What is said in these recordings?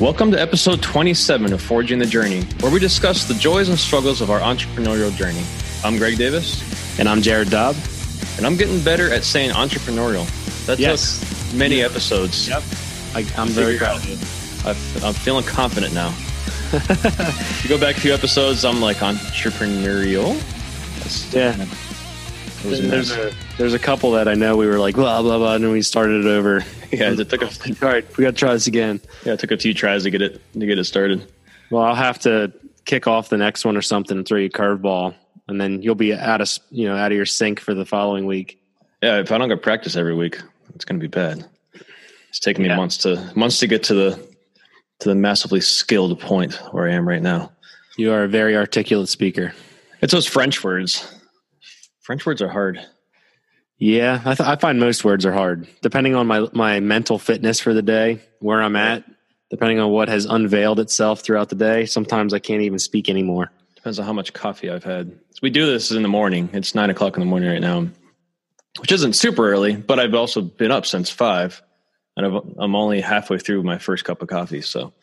Welcome to episode 27 of Forging the Journey, where we discuss the joys and struggles of our entrepreneurial journey. I'm Greg Davis. And I'm Jared Dobb. And I'm getting better at saying entrepreneurial. That Yes. took many episodes. Yep. I, I'm very proud of you. I've, I'm feeling confident now. if you go back a few episodes, I'm like entrepreneurial. That's- Yeah. There's a, there's a couple that I know we were like, blah, blah, blah, and then we started it over. Yeah, it took a, All right, we got to try this again. yeah, it took a few tries to get it to get it started. Well, I'll have to kick off the next one or something and throw you a curveball, and then you'll be out of, you know, out of your sync for the following week. Yeah, if I don't go practice every week, it's going to be bad. It's taken me Yeah. months to months to get to the to the massively skilled point where I am right now. You are a very articulate speaker. It's those French words. French words are hard. Yeah, I, th- I find most words are hard, depending on my my mental fitness for the day, where I'm at, depending on what has unveiled itself throughout the day. Sometimes I can't even speak anymore. Depends on how much coffee I've had. So we do this in the morning. It's nine o'clock in the morning right now, which isn't super early, but I've also been up since five, and I've, I'm only halfway through my first cup of coffee. So,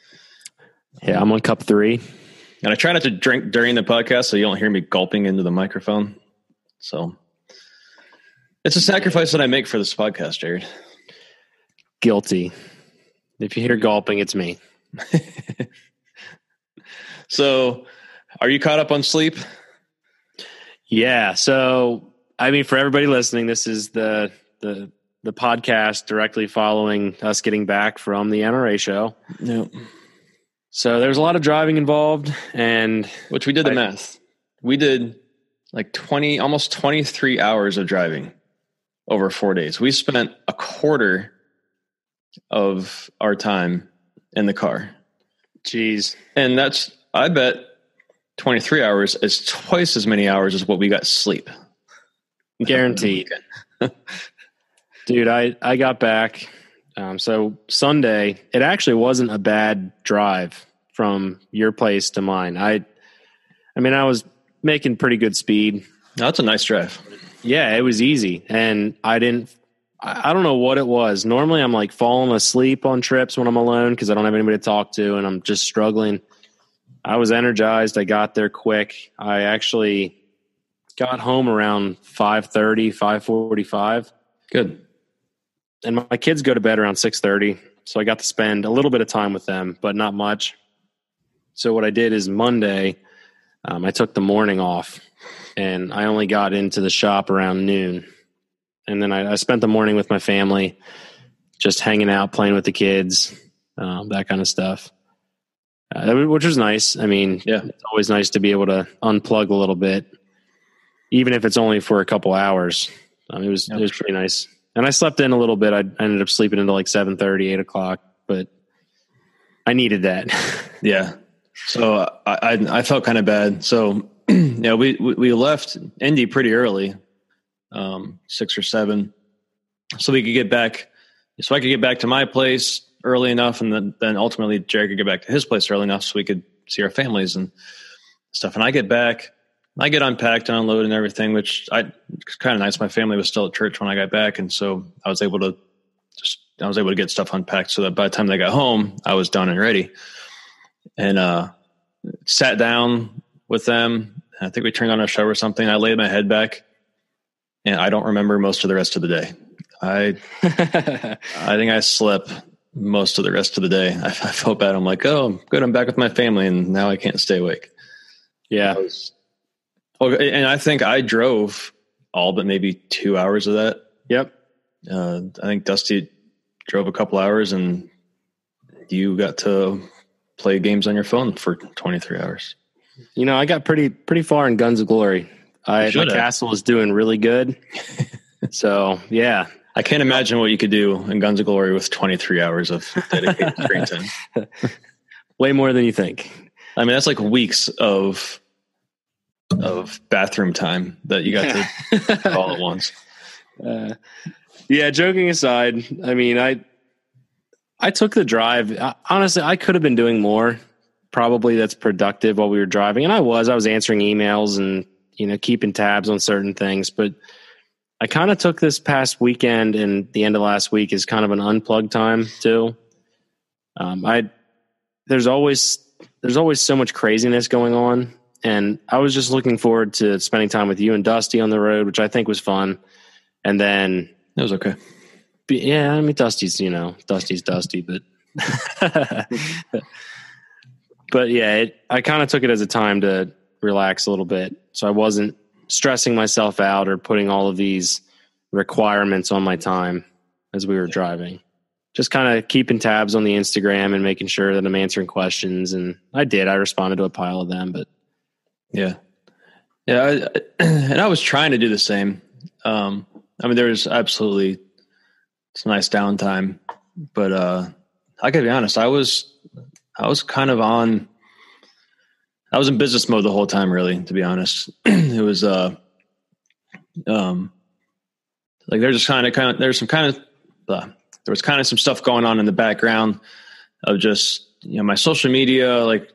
Yeah, I'm on cup three. and I try not to drink during the podcast, so you don't hear me gulping into the microphone. So, it's a sacrifice that I make for this podcast, Jared. Guilty. If you hear gulping, it's me. So, are you caught up on sleep? Yeah. So, I mean, for everybody listening, this is the the the podcast directly following us getting back from the NRA show. No. So there's a lot of driving involved, and Which we did the I- math. We did like 20, almost 23 hours of driving over four days. We spent a quarter of our time in the car. Jeez. And that's, I bet 23 hours is twice as many hours as what we got sleep. guaranteed, dude. I I got back. Um, so Sunday, it actually wasn't a bad drive from your place to mine. I, I mean, I was making pretty good speed. That's a nice drive. Yeah, it was easy. And I didn't, I don't know what it was. Normally I'm like falling asleep on trips when I'm alone because I don't have anybody to talk to and I'm just struggling. I was energized. I got there quick. I actually got home around 5.30, 5.45. Good. And my kids go to bed around 6.30. So I got to spend a little bit of time with them, but not much. So what I did is Monday, um, I took the morning off and I only got into the shop around noon. And then I, I spent the morning with my family, just hanging out, playing with the kids, um, that kind of stuff, uh, which was nice. I mean, Yeah. it's always nice to be able to unplug a little bit, even if it's only for a couple hours. Um, it was Yeah, it was pretty nice, and I slept in a little bit. I, I ended up sleeping until like 7.30, 8 o'clock, but I needed that. Yeah. So I I, I felt kind of bad. So yeah, we we left Indy pretty early, um, six or seven, so we could get back. So I could get back to my place early enough, and then then ultimately Jared could get back to his place early enough, so we could see our families and stuff. And I get back, I get unpacked and unloaded and everything, which I kind of nice. My family was still at church when I got back, and so I was able to just I was able to get stuff unpacked so that by the time they got home, I was done and ready and uh, sat down with them. I think we turned on a show or something. I laid my head back, and I don't remember most of the rest of the day. I I think I slept most of the rest of the day. I, I felt bad. I'm like, oh, good. I'm back with my family, and now I can't stay awake. yeah. Was, well, and I think I drove all but maybe two hours of that. Yep. Uh, I think Dusty drove a couple hours, and you got to play games on your phone for 23 hours. You know, I got pretty pretty far in Guns of Glory. I my castle is doing really good. so yeah, I can't imagine what you could do in Guns of Glory with 23 hours of dedicated screen time. way more than you think. I mean, that's like weeks of of bathroom time that you got to all at once. Uh, yeah, joking aside, I mean, I I took the drive. I, honestly, I could have been doing more. Probably that's productive while we were driving, and I was. I was answering emails and you know keeping tabs on certain things, but I kind of took this past weekend and the end of last week as kind of an unplugged time too. Um, I there's always there's always so much craziness going on, and I was just looking forward to spending time with you and Dusty on the road, which I think was fun. And then it was okay. Yeah, I mean Dusty's you know Dusty's Dusty, but but yeah, it, I kind of took it as a time to relax a little bit, so I wasn't stressing myself out or putting all of these requirements on my time as we were driving. Just kind of keeping tabs on the Instagram and making sure that I'm answering questions. And I did. I responded to a pile of them, but yeah, yeah. I, and I was trying to do the same. Um, I mean, there was absolutely some nice downtime, but uh, I gotta be honest. I was I was kind of on. I was in business mode the whole time, really. To be honest, it was uh, um, like there's just kind of kind of there's some kind of uh, there was kind of some stuff going on in the background of just you know my social media like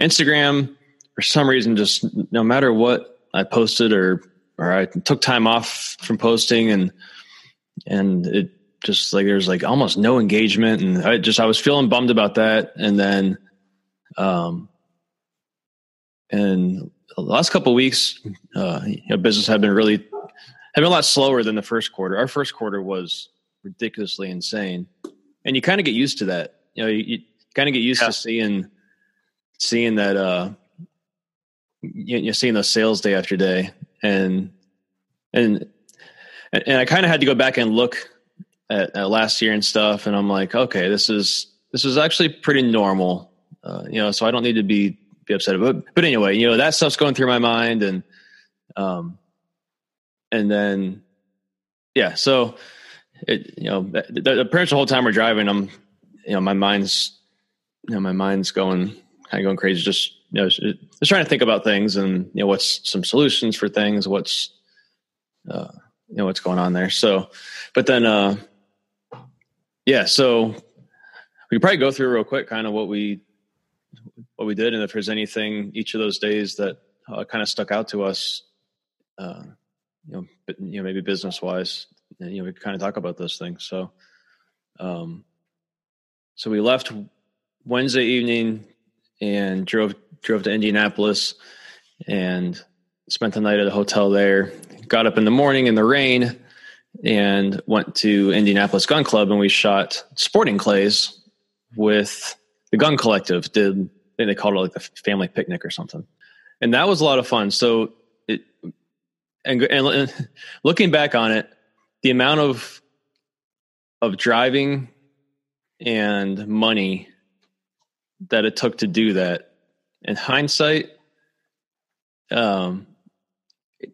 Instagram for some reason just no matter what I posted or or I took time off from posting and and it just like there's like almost no engagement and I just I was feeling bummed about that and then um and the last couple weeks uh you know business had been really had been a lot slower than the first quarter. Our first quarter was ridiculously insane, and you kind of get used to that. You know, you, you kind of get used yeah. to seeing seeing that. uh you, You're seeing those sales day after day, and and and I kind of had to go back and look at, at, last year and stuff, and I'm like, okay, this is this is actually pretty normal. Uh, you know, so I don't need to be be upset about. It. But anyway, you know, that stuff's going through my mind, and um, and then yeah, so it you know the, the, pretty much the whole time we're driving, I'm you know my mind's you know my mind's going kind of going crazy, just you know just trying to think about things and you know what's some solutions for things, what's uh, you know what's going on there. So, but then uh, yeah, so we probably go through real quick, kind of what we what we did, and if there's anything each of those days that uh, kind of stuck out to us. Uh, you know, but, you know, maybe business wise, you know, we kind of talk about those things. So, um, so we left Wednesday evening and drove drove to Indianapolis and spent the night at a hotel there. Got up in the morning in the rain and went to Indianapolis Gun Club and we shot sporting clays with the Gun Collective. Did I think they called it like the family picnic or something, and that was a lot of fun. So it and, and looking back on it, the amount of of driving and money that it took to do that in hindsight um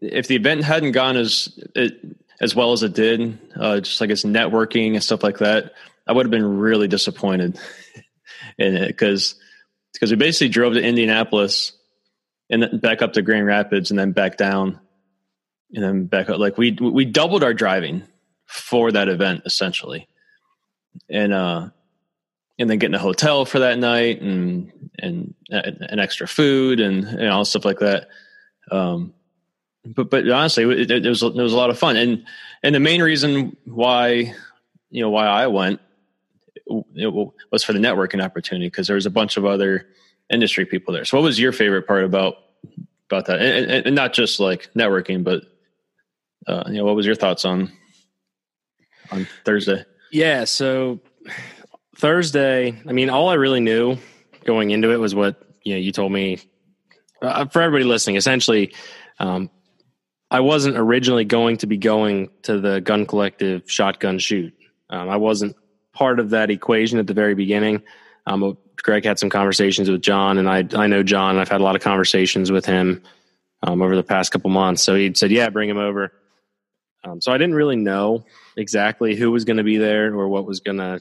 if the event hadn't gone as it, as well as it did uh just like its networking and stuff like that i would have been really disappointed in it because because we basically drove to indianapolis and then back up to grand rapids and then back down and then back up. Like we we doubled our driving for that event essentially, and uh, and then getting a hotel for that night and and and extra food and, and all stuff like that. Um, but but honestly, it, it, was it was a lot of fun, and and the main reason why you know why I went was for the networking opportunity because there was a bunch of other industry people there. So, what was your favorite part about about that, and, and, and not just like networking, but uh, you know, what was your thoughts on on Thursday? Yeah, so Thursday, I mean, all I really knew going into it was what you know you told me. Uh, for everybody listening, essentially, um, I wasn't originally going to be going to the gun collective shotgun shoot. Um, I wasn't part of that equation at the very beginning. Um, Greg had some conversations with Jon, and I I know Jon. I've had a lot of conversations with him um, over the past couple months. So he said, "Yeah, bring him over." Um, so I didn't really know exactly who was going to be there or what was going to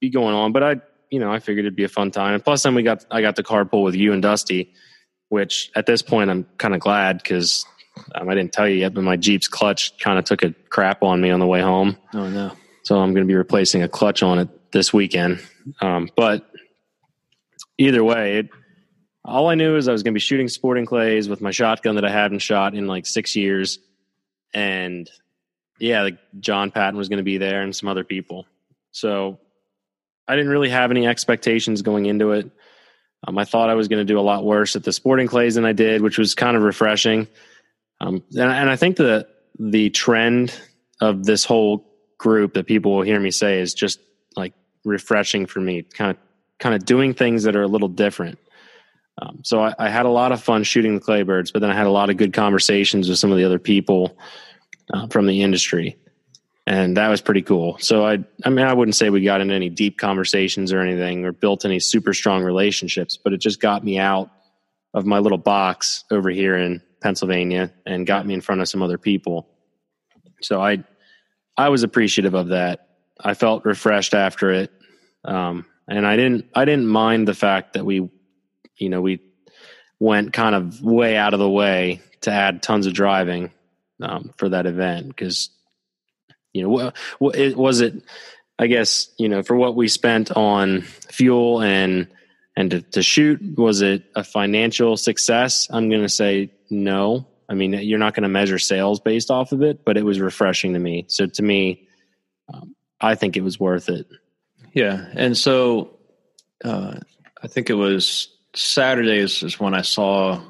be going on, but I, you know, I figured it'd be a fun time. And plus, then we got I got the carpool with you and Dusty, which at this point I'm kind of glad because um, I didn't tell you yet, but my Jeep's clutch kind of took a crap on me on the way home. Oh no! So I'm going to be replacing a clutch on it this weekend. Um, but either way, it, all I knew is I was going to be shooting sporting clays with my shotgun that I hadn't shot in like six years and yeah, like Jon Patton was going to be there and some other people. So I didn't really have any expectations going into it. Um, I thought I was going to do a lot worse at the sporting clays than I did, which was kind of refreshing. Um, and, and I think the the trend of this whole group that people will hear me say is just like refreshing for me. Kind of kind of doing things that are a little different. Um, so I, I, had a lot of fun shooting the claybirds, but then I had a lot of good conversations with some of the other people uh, from the industry, and that was pretty cool. So I, I mean, I wouldn't say we got into any deep conversations or anything, or built any super strong relationships, but it just got me out of my little box over here in Pennsylvania and got me in front of some other people. So I, I was appreciative of that. I felt refreshed after it. Um, and I didn't, I didn't mind the fact that we you know, we went kind of way out of the way to add tons of driving um, for that event because, you know, what, it, was it, I guess, you know, for what we spent on fuel and, and to, to shoot, was it a financial success? I'm going to say no. I mean, you're not going to measure sales based off of it, but it was refreshing to me. So to me, um, I think it was worth it. Yeah. And so uh, I think it was Saturdays is when I saw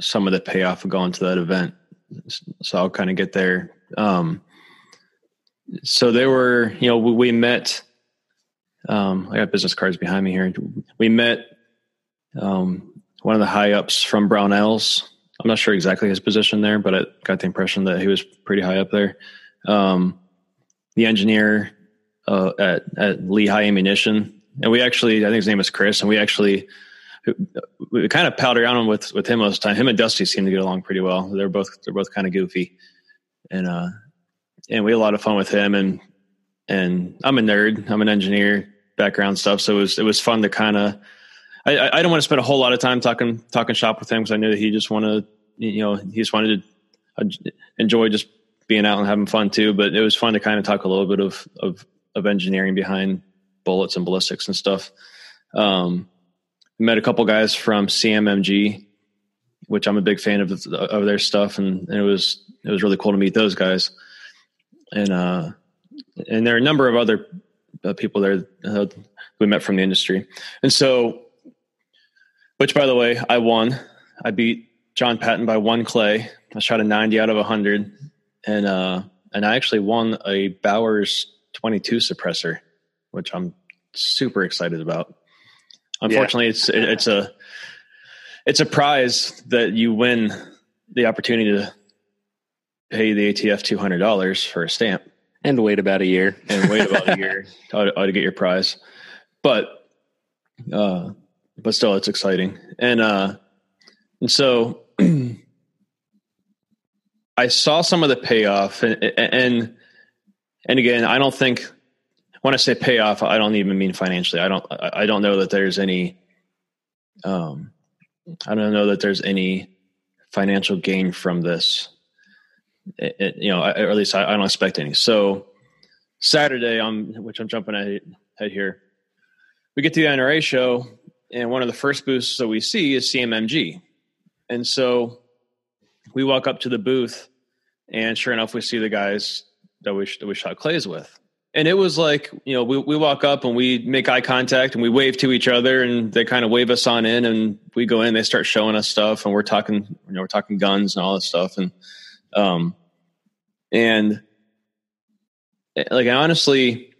some of the payoff of going to that event. So I'll kind of get there. Um, so there were, you know, we, we met. Um, I got business cards behind me here. We met um, one of the high ups from Brownells. I'm not sure exactly his position there, but I got the impression that he was pretty high up there. Um, the engineer uh, at at Lehigh Ammunition, and we actually, I think his name is Chris, and we actually we kind of palled around with with him most of the time. Him and Dusty seem to get along pretty well. They're both they're both kind of goofy, and uh, and we had a lot of fun with him. And and I'm a nerd. I'm an engineer background stuff, so it was it was fun to kind of. I, I don't want to spend a whole lot of time talking talking shop with him because I knew that he just wanted you know he just wanted to uh, enjoy just being out and having fun too. But it was fun to kind of talk a little bit of of of engineering behind bullets and ballistics and stuff. Um, met a couple guys from CMMG, which I'm a big fan of of their stuff, and, and, it was it was really cool to meet those guys. And uh, and there are a number of other uh, people there uh, we met from the industry, and so, which by the way, I won. I beat Jon Patton by one clay. I shot a 90 out of 100, and uh, and I actually won a Bowers 22 suppressor, which I'm super excited about. Unfortunately, yeah. it's it's a it's a prize that you win the opportunity to pay the ATF two hundred dollars for a stamp and wait about a year and wait about a year to, to, get your prize. But uh, but still, it's exciting and uh, and so. I saw some of the payoff and, and and again, I don't think when I say payoff, I don't even mean financially. I don't. I don't know that there's any. Um, I don't know that there's any financial gain from this. It, you know, I, or at least I, I, don't expect any. So Saturday, I'm which I'm jumping ahead here. We get to the NRA show, and one of the first booths that we see is CMMG, and so we walk up to the booth, and sure enough, we see the guys that we that we shot clays with and it was like you know we, we walk up and we make eye contact and we wave to each other and they kind of wave us on in and we go in they start showing us stuff and we're talking you know we're talking guns and all this stuff and um and like honestly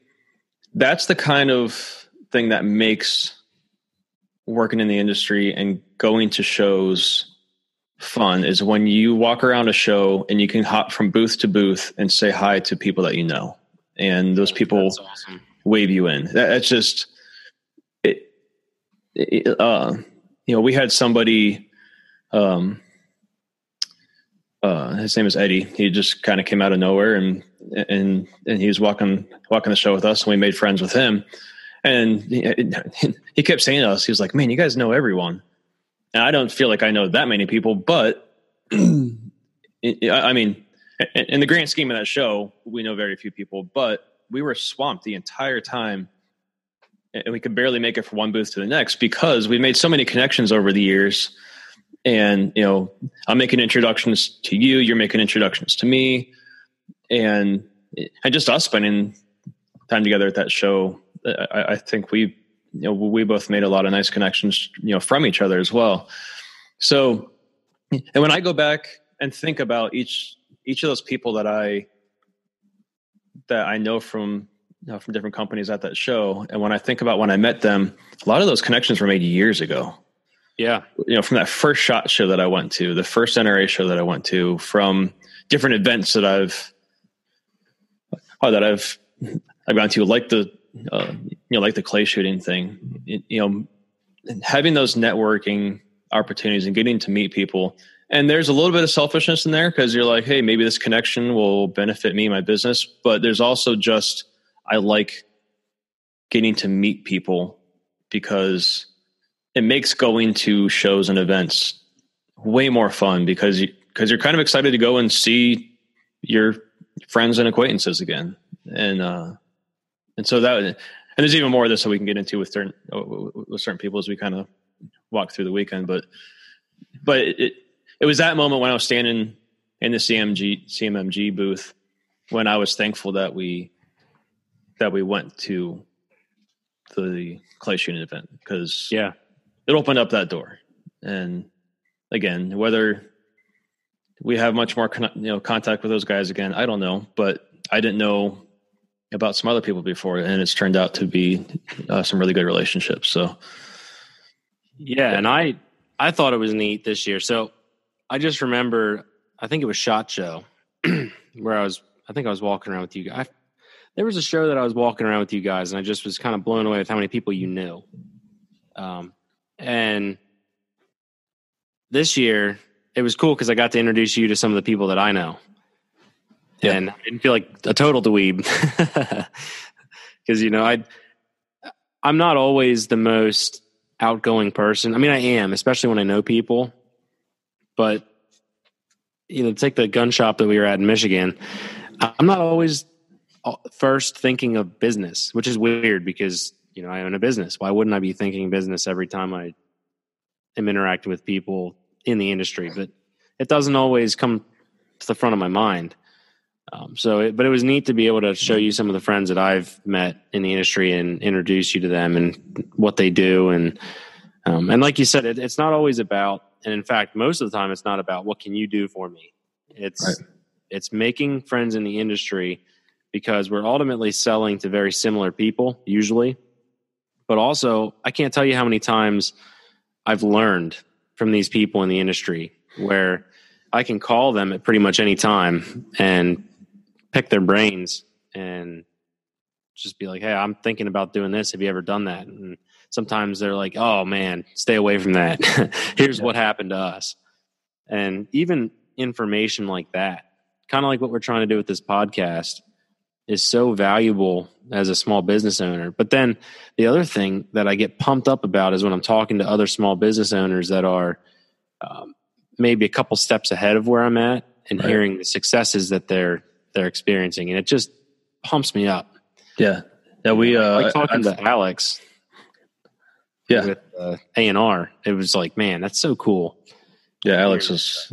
that's the kind of thing that makes working in the industry and going to shows fun is when you walk around a show and you can hop from booth to booth and say hi to people that you know and those people awesome. wave you in. That, that's just it, it, uh, you know, we had somebody, um, uh, his name is Eddie. He just kind of came out of nowhere and, and, and he was walking, walking the show with us and we made friends with him. And he, he kept saying to us, he was like, man, you guys know everyone. And I don't feel like I know that many people, but I mean, in the grand scheme of that show, we know very few people, but we were swamped the entire time and we could barely make it from one booth to the next because we made so many connections over the years and you know i'm making introductions to you you're making introductions to me and and just us spending time together at that show I, I think we, you know, we both made a lot of nice connections, you know, from each other as well. So, and when I go back and think about each each of those people that I that I know from you know, from different companies at that show, and when I think about when I met them, a lot of those connections were made years ago. Yeah, you know, from that first shot show that I went to, the first NRA show that I went to, from different events that I've oh, that I've I've gone to, like the uh, you know, like the clay shooting thing. you know, having those networking opportunities and getting to meet people. And there's a little bit of selfishness in there because you're like, hey, maybe this connection will benefit me, my business. But there's also just I like getting to meet people because it makes going to shows and events way more fun because you because you're kind of excited to go and see your friends and acquaintances again. And uh and so that and there's even more of this that we can get into with certain with certain people as we kind of walk through the weekend but but it it was that moment when I was standing in the CMG CMMG booth when I was thankful that we that we went to the clay shooting event because yeah it opened up that door. And again whether we have much more con- you know contact with those guys again i don't know but i didn't know about some other people before and it's turned out to be uh, some really good relationships so. Yeah, yeah and i i thought it was neat this year. So i just remember i think it was shot show where i was i think i was walking around with you guys. There was a show that i was walking around with you guys and i just was kind of blown away with how many people you knew. Um and this year it was cool because I got to introduce you to some of the people that I know. Yeah. And I didn't feel like a total dweeb. Because, you know, I I'm not always the most outgoing person. I mean, I am, especially when I know people. But you know, take the gun shop that we were at in Michigan. I'm not always uh, first thinking of business, which is weird because you know I own a business. Why wouldn't I be thinking business every time I am interacting with people in the industry, but it doesn't always come to the front of my mind. Um, so, it, but it was neat to be able to show you some of the friends that I've met in the industry and introduce you to them and what they do. And, um, and like you said, it, it's not always about, and in fact, most of the time it's not about what can you do for me. It's, right. it's making friends in the industry because we're ultimately selling to very similar people usually. But also, I can't tell you how many times I've learned from these people in the industry where I can call them at pretty much any time and pick their brains and just be like, "Hey, I'm thinking about doing this. Have you ever done that?" And sometimes they're like, "Oh man, stay away from that. Here's what happened to us." And even information like that, kind of like what we're trying to do with this podcast, is so valuable as a small business owner. But then the other thing that I get pumped up about is when I'm talking to other small business owners that are um, maybe a couple steps ahead of where I'm at and right. hearing the successes that they're they're experiencing, and it just pumps me up. Yeah, yeah. We uh, like talking I've, to Alex. Yeah, with uh, A and R, it was like, man, that's so cool. Yeah, Alex is.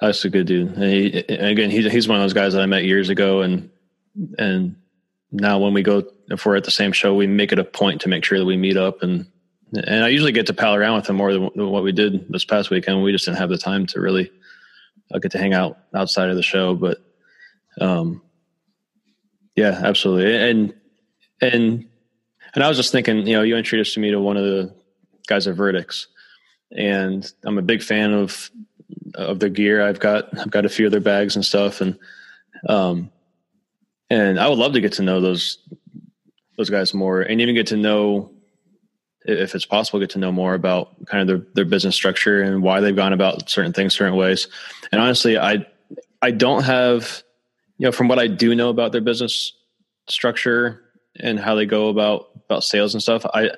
That's a good dude. And he, again, he's he's one of those guys that I met years ago, and and now when we go if we're at the same show we make it a point to make sure that we meet up. And and i usually get to pal around with him more than what we did this past weekend. We just didn't have the time to really uh, get to hang out outside of the show. But um yeah absolutely. And and and i was just thinking you know you introduced me to one of the guys at Vertx. And i'm a big fan of of their gear i've got. I've got a few of their bags and stuff. And um and I would love to get to know those those guys more, and even get to know, if it's possible, get to know more about kind of their their business structure and why they've gone about certain things certain ways. And honestly, I I don't have, you know, from what I do know about their business structure and how they go about about sales and stuff, I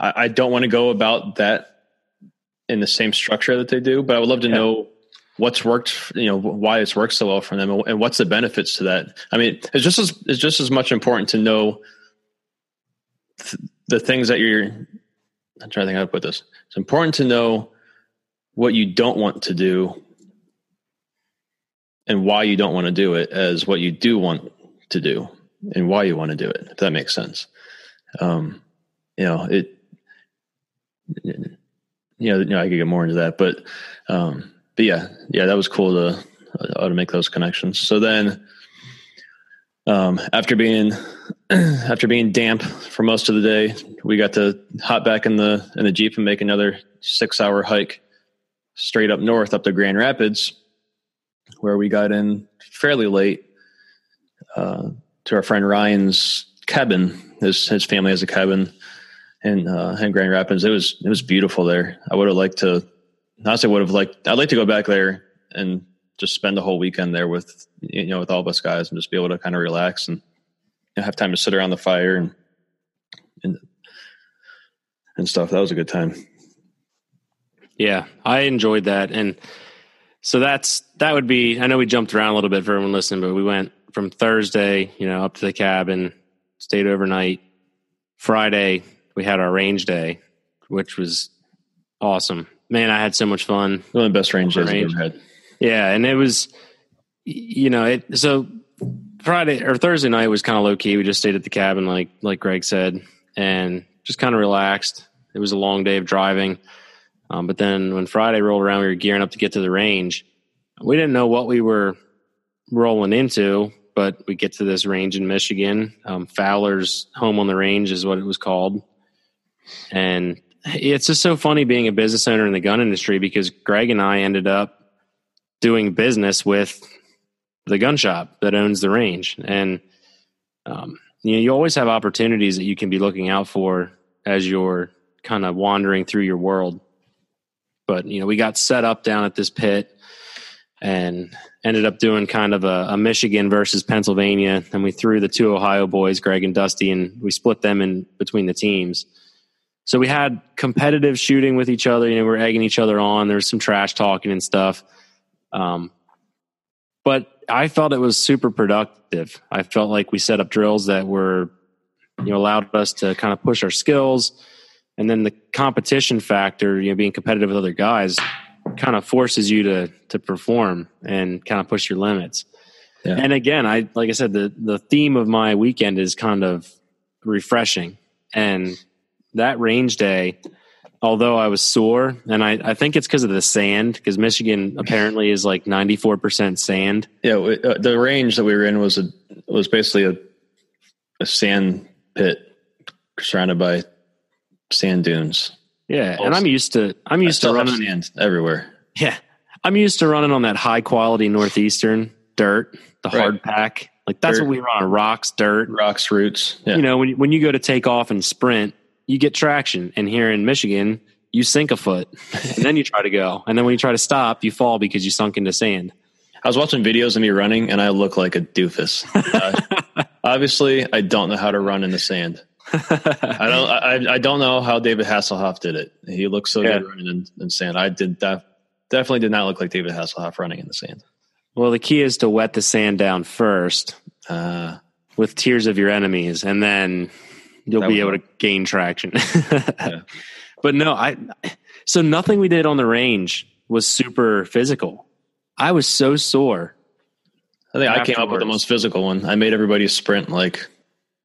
I, don't want to go about that in the same structure that they do, but I would love to yeah. know what's worked you know why it's worked so well for them and what's the benefits to that i mean it's just as it's just as much important to know th- the things that you're i'm trying to think how to put this it's important to know what you don't want to do and why you don't want to do it as what you do want to do and why you want to do it. If that makes sense. Um, you know it. You know, you know, I could get more into that, but um, but yeah, yeah, that was cool to uh, to make those connections. So then, um, after being after being damp for most of the day, we got to hop back in the in the jeep and make another six hour hike straight up north up to Grand Rapids, where we got in fairly late uh, to our friend Ryan's cabin. His his family has a cabin in uh, in Grand Rapids. It was it was beautiful there. I would have liked to. Honestly, would have liked. I'd like to go back there and just spend the whole weekend there with you know with all of us guys and just be able to kind of relax and you know, have time to sit around the fire and and and stuff. That was a good time. Yeah, I enjoyed that, and so that's that would be. I know we jumped around a little bit for everyone listening, but we went from Thursday, you know, up to the cabin, stayed overnight. Friday, we had our range day, which was awesome. Man, I had so much fun. One of the best range I've ever had. Yeah, and it was, you know, it. So Friday or Thursday night was kind of low key. We just stayed at the cabin, like like Greg said, and just kind of relaxed. It was a long day of driving, um, but then when Friday rolled around, we were gearing up to get to the range. We didn't know what we were rolling into, but we get to this range in Michigan. Um, Fowler's home on the range is what it was called, and it's just so funny being a business owner in the gun industry because Greg and I ended up doing business with the gun shop that owns the range. And, um, you know, you always have opportunities that you can be looking out for as you're kind of wandering through your world. But, you know, we got set up down at this pit and ended up doing kind of a, a Michigan versus Pennsylvania. And we threw the two Ohio boys, Greg and Dusty, and we split them in between the teams. So we had competitive shooting with each other. You know, we we're egging each other on. There was some trash talking and stuff. Um, but I felt it was super productive. I felt like we set up drills that were, you know, allowed us to kind of push our skills. And then the competition factor, you know, being competitive with other guys kind of forces you to to perform and kind of push your limits. Yeah. And again, I like I said, the the theme of my weekend is kind of refreshing. And that range day, although I was sore, and I, I think it's because of the sand, because Michigan apparently is like 94% sand. Yeah, uh, the range that we were in was a was basically a a sand pit surrounded by sand dunes. Yeah, and I'm used to I'm used to running sand everywhere. Yeah, I'm used to running on that high quality northeastern dirt, the right. hard pack. Like that's dirt. what we run: rocks, dirt, rocks, roots. Yeah. You know, when when you go to take off and sprint, you get traction. And here in Michigan, you sink a foot and then you try to go. And then when you try to stop, you fall because you sunk into sand. I was watching videos of me running and I look like a doofus. Uh, obviously, I don't know how to run in the sand. I don't. I, I, don't know how David Hasselhoff did it. He looks so yeah. good running in, in, sand. I did that. Definitely did not look like David Hasselhoff running in the sand. Well, the key is to wet the sand down first uh, with tears of your enemies, and then you'll be able to gain traction. yeah. But no, I so nothing we did on the range was super physical. I was so sore. I think afterwards. I came up with the most physical one. I made everybody sprint like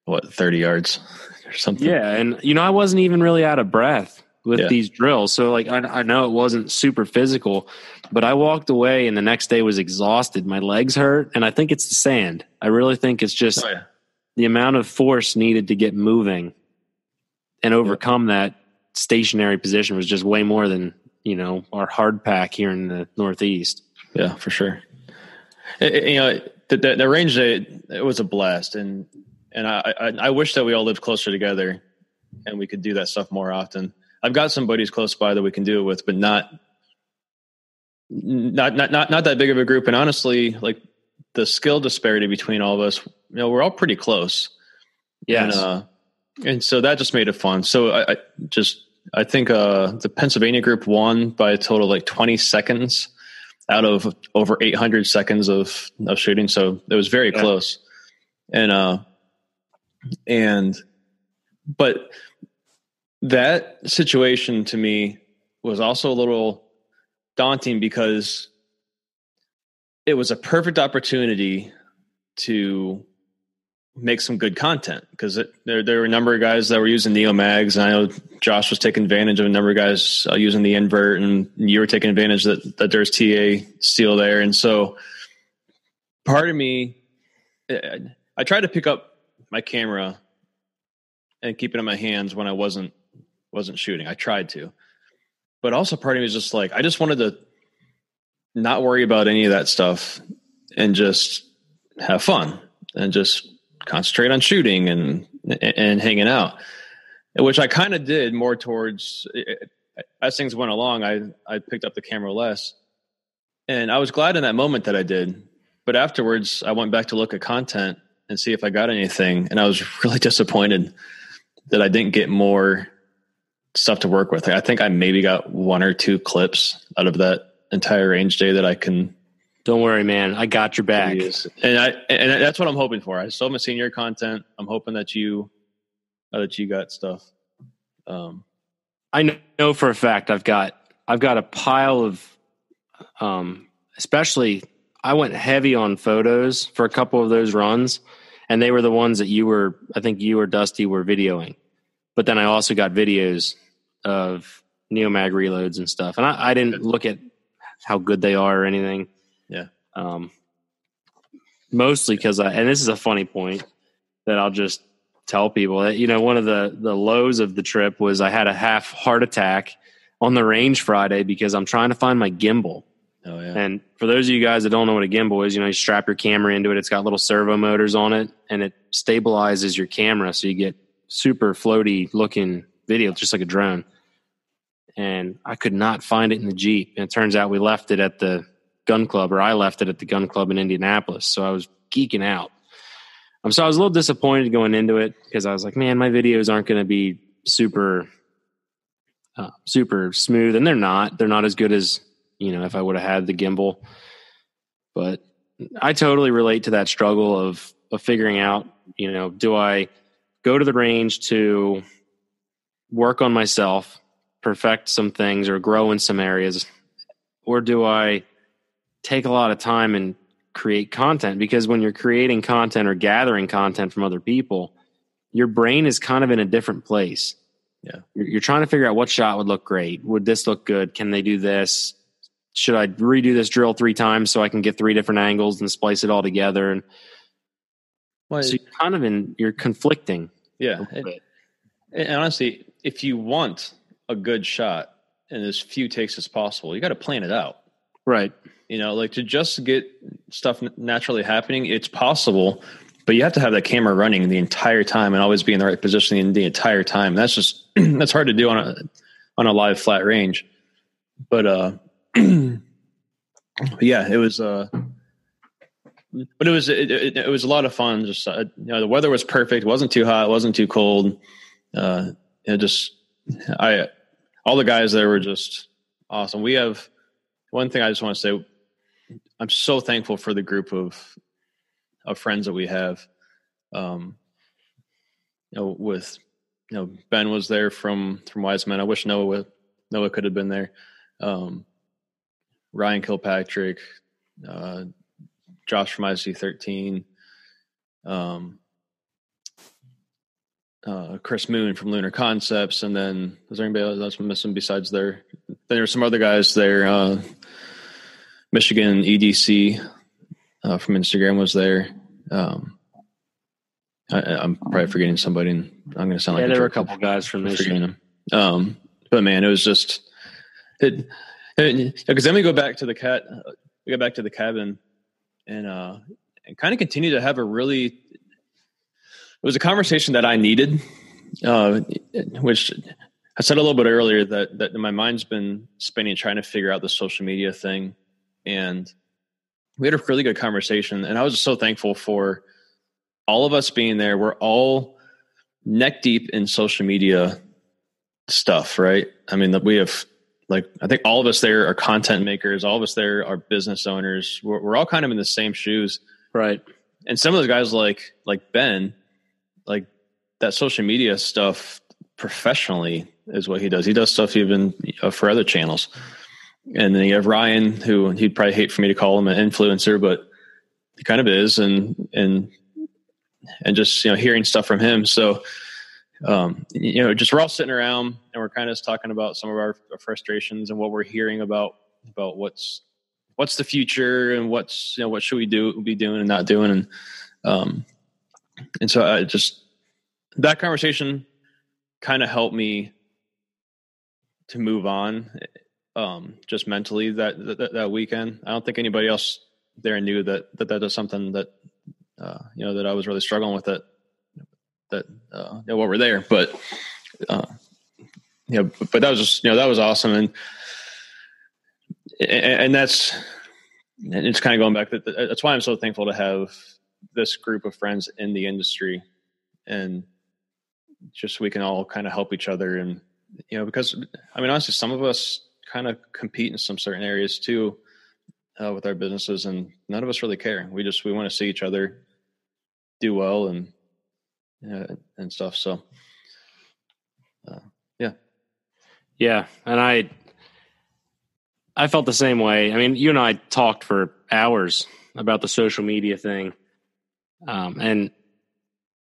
what, 30 yards or something. Yeah, and you know, I wasn't even really out of breath with yeah. these drills. So like I, I know it wasn't super physical, but I walked away and the next day was exhausted. My legs hurt, and I think it's the sand. I really think it's just oh, yeah the amount of force needed to get moving and overcome that stationary position was just way more than you know our hard pack here in the Northeast. Yeah, for sure. It, it, you know, the, the, the range it, it was a blast, and and I, I, I wish that we all lived closer together, and we could do that stuff more often. I've got some buddies close by that we can do it with, but not not not not not that big of a group. And honestly, like the skill disparity between all of us, you know, we're all pretty close. Yeah. And, uh, and so that just made it fun. So I, I just, I think uh, the Pennsylvania group won by a total of like 20 seconds out of over 800 seconds of, of shooting. So it was very yeah. close. And, uh, and, but that situation to me was also a little daunting because it was a perfect opportunity to make some good content because there there were a number of guys that were using Neomags, and I know Josh was taking advantage of a number of guys uh, using the invert, and you were taking advantage that that there's TA steel there, and so part of me, I tried to pick up my camera and keep it in my hands when I wasn't wasn't shooting. I tried to, but also part of me was just like I just wanted to not worry about any of that stuff and just have fun and just concentrate on shooting and and hanging out, which I kind of did more towards as things went along. I I picked up the camera less, and I was glad in that moment that I did. But afterwards, I went back to look at content and see if I got anything, and I was really disappointed that I didn't get more stuff to work with. I think I maybe got one or two clips out of that entire range day that I can don't worry, man. I got your back. And I and that's what I'm hoping for. I still haven't seen your content. I'm hoping that you uh, that you got stuff. Um, I know for a fact I've got I've got a pile of um, especially I went heavy on photos for a couple of those runs and they were the ones that you were I think you or Dusty were videoing. But then I also got videos of Neomag reloads and stuff. And I, I didn't look at how good they are or anything. Yeah. Um, mostly because I, and this is a funny point that I'll just tell people that, you know, one of the, the lows of the trip was I had a half heart attack on the range Friday because I'm trying to find my gimbal. Oh, yeah. And for those of you guys that don't know what a gimbal is, you know, you strap your camera into it. It's got little servo motors on it and it stabilizes your camera. So you get super floaty looking video, just like a drone. And I could not find it in the Jeep. And it turns out we left it at the gun club, or I left it at the gun club in Indianapolis. So I was geeking out. Um, so I was a little disappointed going into it because I was like, man, my videos aren't going to be super, uh, super smooth, and they're not. They're not as good as you know if I would have had the gimbal. But I totally relate to that struggle of of figuring out, you know, do I go to the range to work on myself, perfect some things, or grow in some areas, or do I take a lot of time and create content because when you're creating content or gathering content from other people, your brain is kind of in a different place. Yeah. You're, you're, trying to figure out what shot would look great. Would this look good? Can they do this? Should I redo this drill three times so I can get three different angles and splice it all together? And well, so you're kind of in, you're conflicting. Yeah. And, and honestly, if you want a good shot and as few takes as possible, you got to plan it out. Right. You know, like to just get stuff naturally happening, it's possible, but you have to have that camera running the entire time and always be in the right position the entire time. That's just that's hard to do on a on a live flat range. But uh yeah, it was uh but it was it, it, it was a lot of fun. Just uh, you know, the weather was perfect. It wasn't too hot. It wasn't too cold. Uh, it just I all the guys there were just awesome. We have one thing I just want to say. I'm so thankful for the group of of friends that we have. Um, you know, with you know Ben was there from from Wiseman. I wish Noah Noah could have been there. Um, Ryan Kilpatrick, uh, Josh from IC thirteen, um, uh, Chris Moon from Lunar Concepts, and then is there anybody else missing besides there? There were some other guys there. Uh, Michigan EDC uh, from Instagram was there. Um, I, am probably forgetting somebody, and I'm going to sound yeah, like there were a couple guys from Michigan. Um, but man, it was just it because then we go back to the cat. We go back to the cabin, and uh, and kind of continue to have a really. It was a conversation that I needed, uh, which I said a little bit earlier that that my mind's been spinning trying to figure out the social media thing and we had a really good conversation and i was so thankful for all of us being there. We're all neck deep in social media stuff right? I mean we have like i think all of us there are content makers all of us there are business owners. We're, we're all kind of in the same shoes. Right. And some of those guys like like ben like that social media stuff professionally is what he does. He does stuff even uh, for other channels and then you have Ryan, who he'd probably hate for me to call him an influencer, but he kind of is. And and and just you know hearing stuff from him. So um, you know, just we're all sitting around and we're kind of talking about some of our, frustrations and what we're hearing about about what's what's the future and what's you know what should we do be doing and not doing and um and so I just that conversation kind of helped me to move on um just mentally that, that that weekend i don't think anybody else there knew that that is something that uh you know that i was really struggling with it that uh you know, what we're there but uh you know but that was just you know that was awesome and and, and that's and it's kind of going back. That That's why I'm so thankful to have this group of friends in the industry, and just we can all kind of help each other. And you know, because I mean, honestly, some of us kind of compete in some certain areas too uh, with our businesses, and none of us really care. We just we want to see each other do well and uh, and stuff. So, uh, yeah, yeah, and I I felt the same way. I mean, you and I talked for hours about the social media thing. Um, and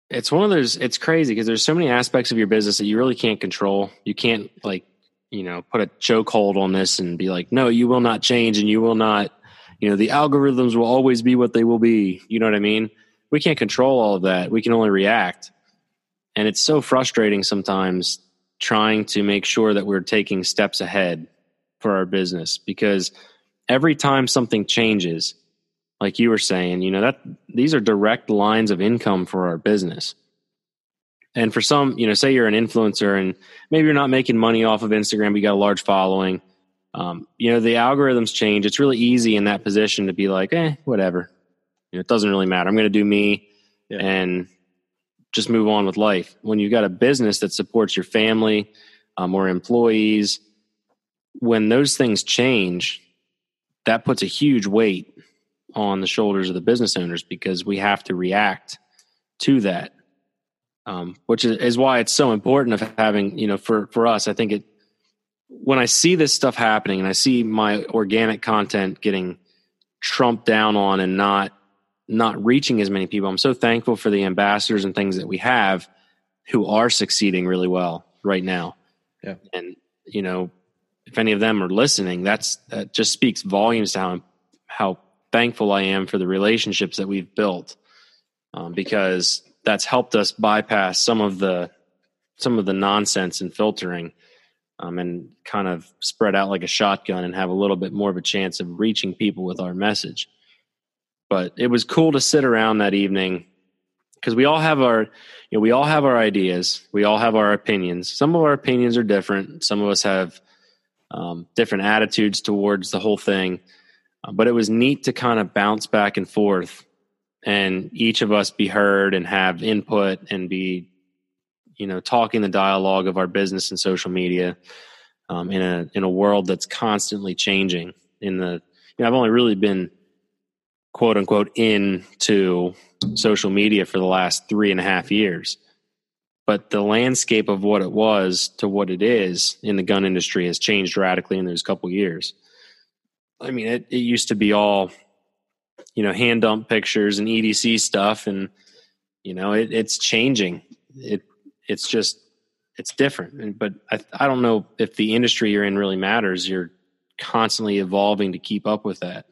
it's one of those, it's crazy because there's so many aspects of your business that you really can't control. You can't, like, you know, put a chokehold on this and be like, no, you will not change and you will not, you know, the algorithms will always be what they will be. You know what I mean? We can't control all of that. We can only react. And it's so frustrating sometimes trying to make sure that we're taking steps ahead for our business because every time something changes, like you were saying, you know, that these are direct lines of income for our business. And for some, you know, say you're an influencer and maybe you're not making money off of Instagram, but you got a large following. Um, you know, the algorithms change. It's really easy in that position to be like, eh, whatever. You know, it doesn't really matter. I'm going to do me yeah. and just move on with life. When you've got a business that supports your family um, or employees, when those things change, that puts a huge weight on the shoulders of the business owners because we have to react to that. Um, which is, is why it's so important of having, you know, for, for us, I think it, when I see this stuff happening and I see my organic content getting trumped down on and not, not reaching as many people, I'm so thankful for the ambassadors and things that we have who are succeeding really well right now. Yeah. And, you know, if any of them are listening, that's that just speaks volumes to how how thankful I am for the relationships that we've built, um, because that's helped us bypass some of the some of the nonsense and filtering, um, and kind of spread out like a shotgun and have a little bit more of a chance of reaching people with our message. But it was cool to sit around that evening because we all have our you know we all have our ideas we all have our opinions some of our opinions are different some of us have um, different attitudes towards the whole thing. Uh, but it was neat to kind of bounce back and forth and each of us be heard and have input and be, you know, talking the dialogue of our business and social media um, in a in a world that's constantly changing. In the, you know, I've only really been quote unquote into social media for the last three and a half years but the landscape of what it was to what it is in the gun industry has changed radically in those couple years. I mean, it, it used to be all, you know, hand dump pictures and EDC stuff, and you know, it, it's changing. It it's just it's different. But I I don't know if the industry you're in really matters. You're constantly evolving to keep up with that.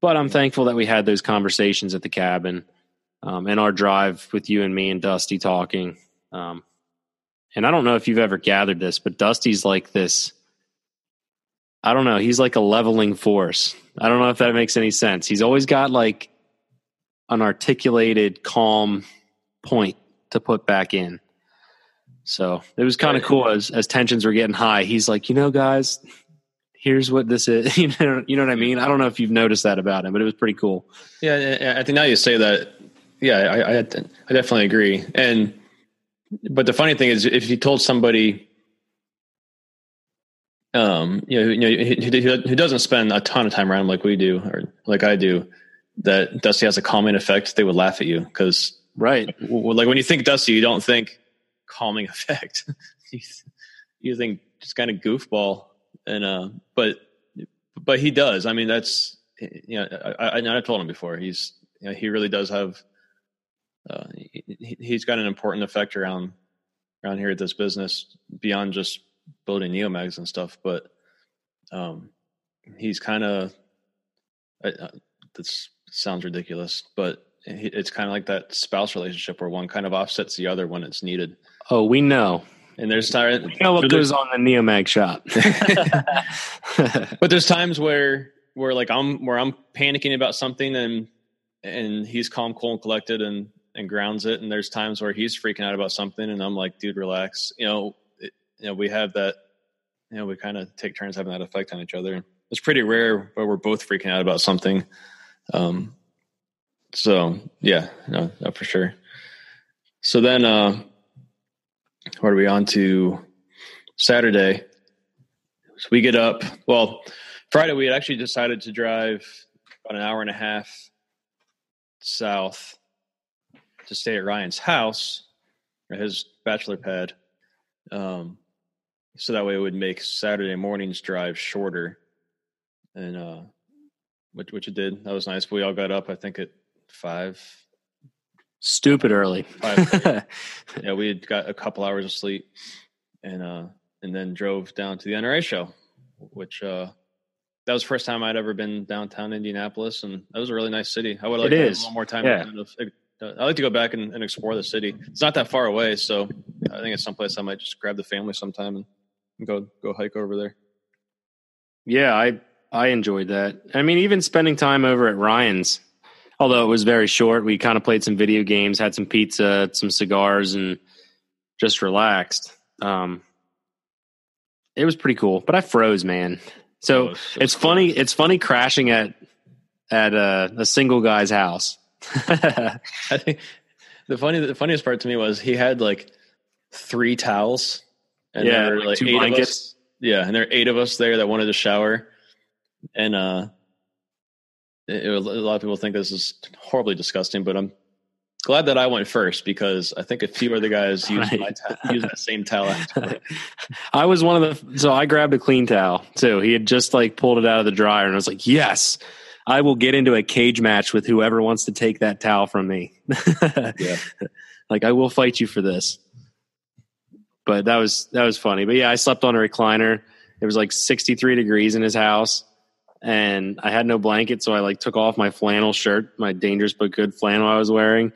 But I'm thankful that we had those conversations at the cabin, um, and our drive with you and me and Dusty talking um, and I don't know if you've ever gathered this, but Dusty's like this. I don't know. He's like a leveling force. I don't know if that makes any sense. He's always got like an articulated, calm point to put back in. So it was kind of cool as as tensions were getting high. He's like, you know, guys, here's what this is. you know, you know what I mean. I don't know if you've noticed that about him, but it was pretty cool. Yeah, I think now you say that. Yeah, I, I, I definitely agree. And but the funny thing is, if you told somebody, um, you know, you know, who, doesn't spend a ton of time around like we do or like I do, that Dusty has a calming effect, they would laugh at you because, right? Like when you think Dusty, you don't think calming effect. you, think just kind of goofball, and uh, but but he does. I mean, that's you know, I, I, I told him before. He's you know, he really does have uh, he, he's got an important effect around around here at this business beyond just building neomags and stuff. But um, he's kind of uh, this sounds ridiculous, but it's kind of like that spouse relationship where one kind of offsets the other when it's needed. Oh, we know. And there's times we know what goes on the Neomag shop. but there's times where where like I'm where I'm panicking about something and and he's calm, cool, and collected and and grounds it. And there's times where he's freaking out about something and I'm like, dude, relax. You know, you know, we have that. You know, we kind of take turns having that effect on each other. It's pretty rare but we're both freaking out about something. Um, so yeah, no, no, for sure. So then, uh, what are we on to? Saturday. So we get up. Well, Friday we had actually decided to drive about an hour and a half south to stay at Ryan's house, his bachelor pad. Um, so that way it would make Saturday morning's drive shorter. And uh, which which it did. That was nice. We all got up, I think, at five. Stupid early. Five, yeah, we had got a couple hours of sleep, and uh, and then drove down to the NRA show, which uh, that was the first time I'd ever been downtown Indianapolis, and that was a really nice city. I would like to is. have a little more time. Yeah. Kind of, uh, I like to go back and, and, explore the city. It's not that far away, so I think it's someplace I might just grab the family sometime and go go hike over there. Yeah, I I enjoyed that. I mean, even spending time over at Ryan's, although it was very short, we kind of played some video games, had some pizza, some cigars, and just relaxed. Um, it was pretty cool, but I froze, man. So, Oh, so it's funny. It's funny crashing at at a, a single guy's house. I think the funny the funniest part to me was he had like three towels and yeah, there were like like eight of us. blankets. Yeah, and there are eight of us there that wanted to shower, and uh, it, it, a lot of people think this is horribly disgusting, but I'm glad that I went first because I think a few other guys used Right. my ta- used that same towel. I was one of the so I grabbed a clean towel too. He had just like pulled it out of the dryer and I was like, "Yes, I will get into a cage match with whoever wants to take that towel from me." Yeah. Like I will fight you for this. But that was that was funny. But yeah, I slept on a recliner. It was like 63 degrees in his house and I had no blanket so I like took off my flannel shirt, my dangerous but good flannel I was wearing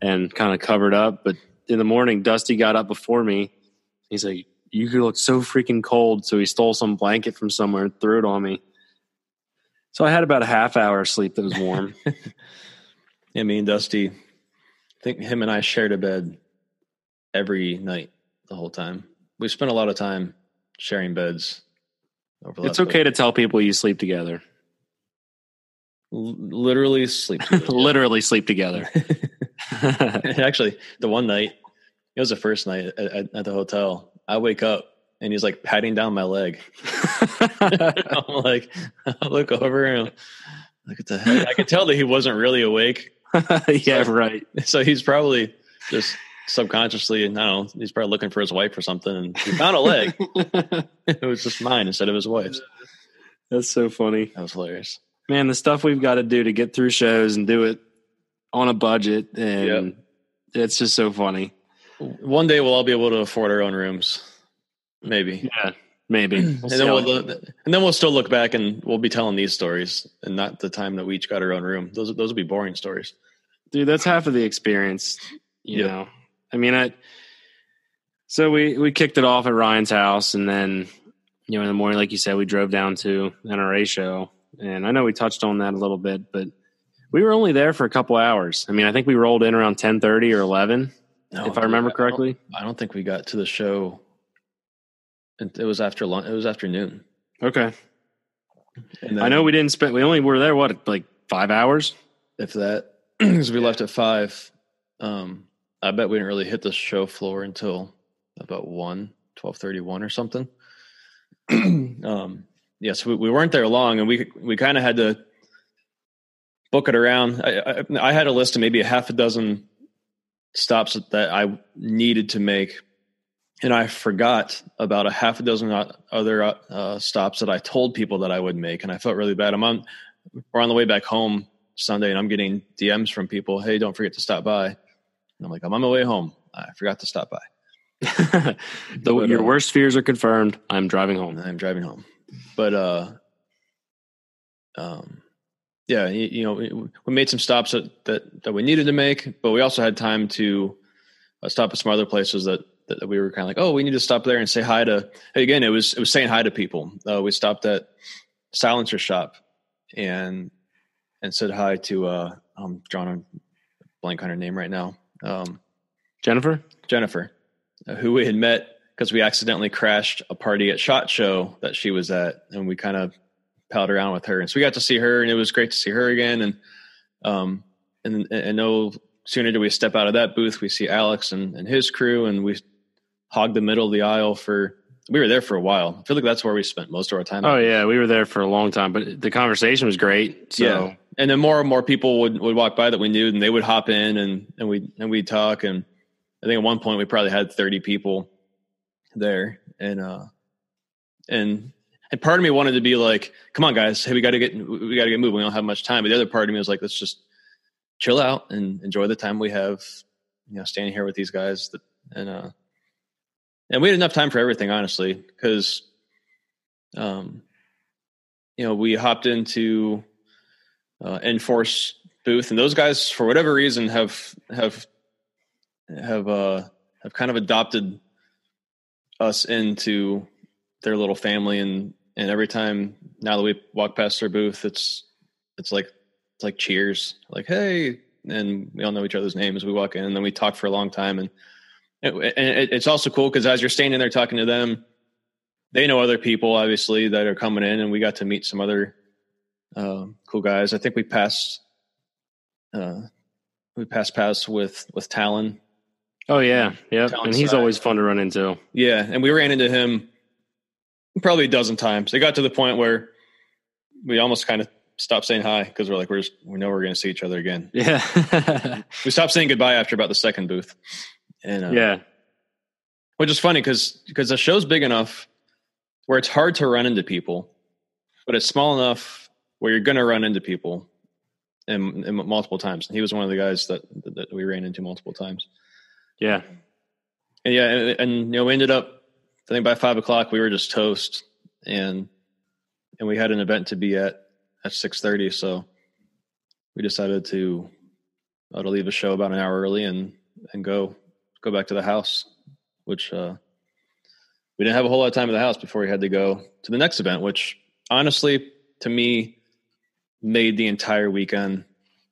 and kind of covered up, but in the morning Dusty got up before me. He's like, "You look so freaking cold." So he stole some blanket from somewhere and threw it on me. So I had about a half hour of sleep that was warm. Yeah, me and Dusty, I think him and I shared a bed every night the whole time. We spent a lot of time sharing beds. Over the it's okay to tell people you sleep together. L- literally sleep. together. Literally sleep together. Actually, the one night, it was the first night at, at, at the hotel. I wake up and he's like patting down my leg. I'm like, I look over and look at the head. I could tell that he wasn't really awake. yeah, right. So he's probably just subconsciously, I don't know, he's probably looking for his wife or something. And he found a leg. it was just mine instead of his wife's. That's so funny. That was hilarious. Man, the stuff we've got to do to get through shows and do it on a budget and it's just so funny. One day we'll all be able to afford our own rooms. Maybe. Yeah, maybe. We'll and then we'll it and then we'll still look back and we'll be telling these stories and not the time that we each got our own room. Those those will be boring stories. dude that's half of the experience you Yeah. know i mean i so we we kicked it off at ryan's house and then you know in the morning like you said we drove down to nra show and i know we touched on that a little bit but we were only there for a couple hours i mean i think we rolled in around 10.30 or 11 No, if i remember don't- correctly I don't think we got to the show. It was after lunch. It was afternoon. okay And i know we didn't spend we only were there what like five hours if that because we left at five. Um, I bet we didn't really hit the show floor until about one, 1231 or something. um, yes, we, we weren't there long and we, we kind of had to book it around. I, I, I had a list of maybe a half a dozen stops that I needed to make. And I forgot about a half a dozen other uh, stops that I told people that I would make. And I felt really bad. I'm on, we're on the way back home Sunday and I'm getting DMs from people. Hey, don't forget to stop by. I'm like, I'm on my way home. I forgot to stop by. the, But, your uh, worst fears are confirmed. I'm driving home. I'm driving home. But uh, um, yeah, you, you know, we, we made some stops that, that that we needed to make, but we also had time to uh, stop at some other places that that we were kind of like, oh, we need to stop there and say hi to. Again, it was it was saying hi to people. Uh, we stopped at Silencer Shop and and said hi to. Uh, I'm drawing a blank on her name right now. Um, Jennifer? Jennifer, uh, who we had met because we accidentally crashed a party at Shot Show that she was at, and we kind of palled around with her, and so we got to see her, and it was great to see her again. And um, and and no sooner do we step out of that booth, we see Alex and, and his crew, and we hog the middle of the aisle for. We were there for a while. I feel like that's where we spent most of our time. Oh yeah, we were there for a long time, but the conversation was great. So Yeah. And then more and more people would, would walk by that we knew and they would hop in and, and we and we'd talk. And I think at one point we probably had 30 people there. And uh and and part of me wanted to be like come on guys hey we got to get we got to get moving. We don't have much time. But the other part of me was like let's just chill out and enjoy the time we have you know standing here with these guys. That, and uh and we had enough time for everything honestly because um you know we hopped into uh, Inforce booth, and those guys, for whatever reason, have have have uh, have kind of adopted us into their little family, and and every time now that we walk past their booth, it's it's like it's like cheers, like hey, and we all know each other's names. We walk in, and then we talk for a long time, and it, and it, it's also cool because as you're standing there talking to them, they know other people obviously that are coming in, and we got to meet some other um, cool guys. I think we passed uh, we passed paths with with Talon. Oh yeah, yeah, Talon and he's side. always fun to run into. Yeah, and we ran into him probably a dozen times. It got to the point where we almost kind of stopped saying hi because we're like we're just, we know we're going to see each other again. Yeah, We stopped saying goodbye after about the second booth, and uh, yeah, which is funny because because the show's big enough where it's hard to run into people, but it's small enough where you're going to run into people and, and multiple times. And he was one of the guys that that we ran into multiple times. yeah. And yeah, and, and you know, we ended up. I think by five o'clock we were just toast, and and we had an event to be at at six thirty. So we decided to uh, to leave the show about an hour early and and go go back to the house, which uh, we didn't have a whole lot of time at the house before we had to go to the next event, which honestly to me made the entire weekend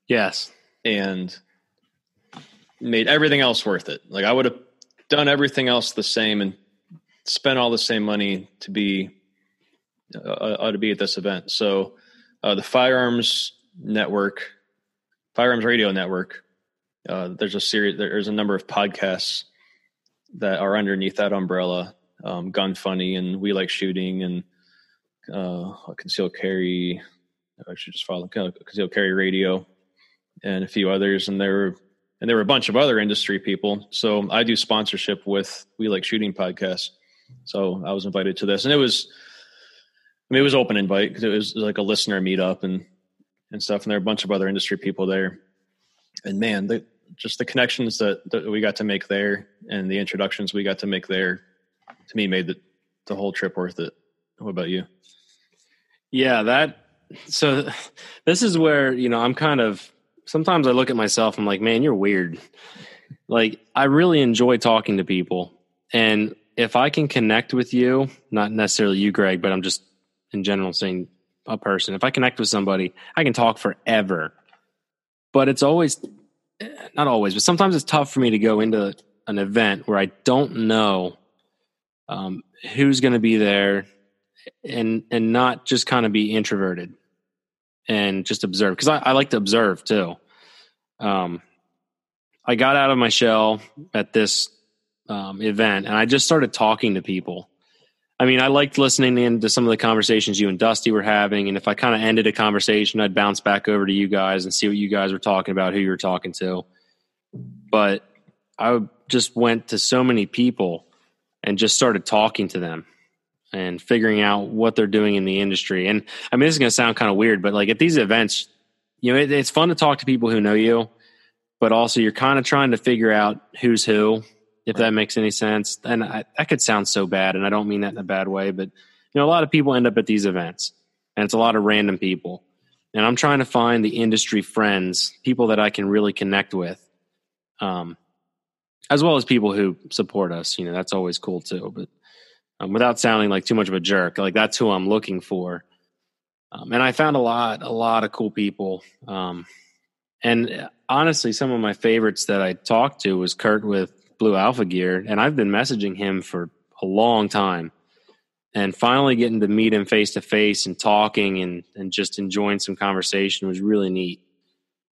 Yes. and made everything else worth it. Like I would have done everything else the same and spent all the same money to be uh, uh, to be at this event. So uh, the Firearms Network, Firearms Radio Network, uh, there's a series. There's a number of podcasts that are underneath that umbrella. Um, Gun Funny and We Like Shooting and uh, Concealed Carry. I should just follow Concealed Carry Radio and a few others, and there were and there were a bunch of other industry people. So I do sponsorship with We Like Shooting podcast. So I was invited to this, and it was, I mean, it was open invite because it was like a listener meetup and and stuff, and there were a bunch of other industry people there. And man, the, just the connections that, that we got to make there, and the introductions we got to make there, to me, made the the whole trip worth it. What about you? Yeah, that so this is where, you know, I'm kind of sometimes I look at myself, I'm like, man, you're weird. Like, I really enjoy talking to people. And if I can connect with you, not necessarily you, Greg, but I'm just in general saying a person, if I connect with somebody, I can talk forever. But it's always, not always, but sometimes it's tough for me to go into an event where I don't know um, who's going to be there and and not just kind of be introverted and just observe because I, I like to observe too. Um, I got out of my shell at this um, event and I just started talking to people. I mean, I liked listening into some of the conversations you and Dusty were having, and if I kind of ended a conversation, I'd bounce back over to you guys and see what you guys were talking about, who you were talking to. But I just went to so many people and just started talking to them and figuring out what they're doing in the industry. And I mean, this is going to sound kind of weird, but like at these events, you know, it, it's fun to talk to people who know you, but also you're kind of trying to figure out who's who, if that makes any sense. And I, that could sound so bad, and I don't mean that in a bad way, but you know, a lot of people end up at these events, and it's a lot of random people. And I'm trying to find the industry friends, people that I can really connect with, um, as well as people who support us. You know, that's always cool too. But um, without sounding like too much of a jerk, like that's who I'm looking for. Um, and I found a lot, a lot of cool people. Um, and honestly, some of my favorites that I talked to was Kurt with Blue Alpha Gear, and I've been messaging him for a long time. And finally getting to meet him face to face and talking and, and just enjoying some conversation was really neat.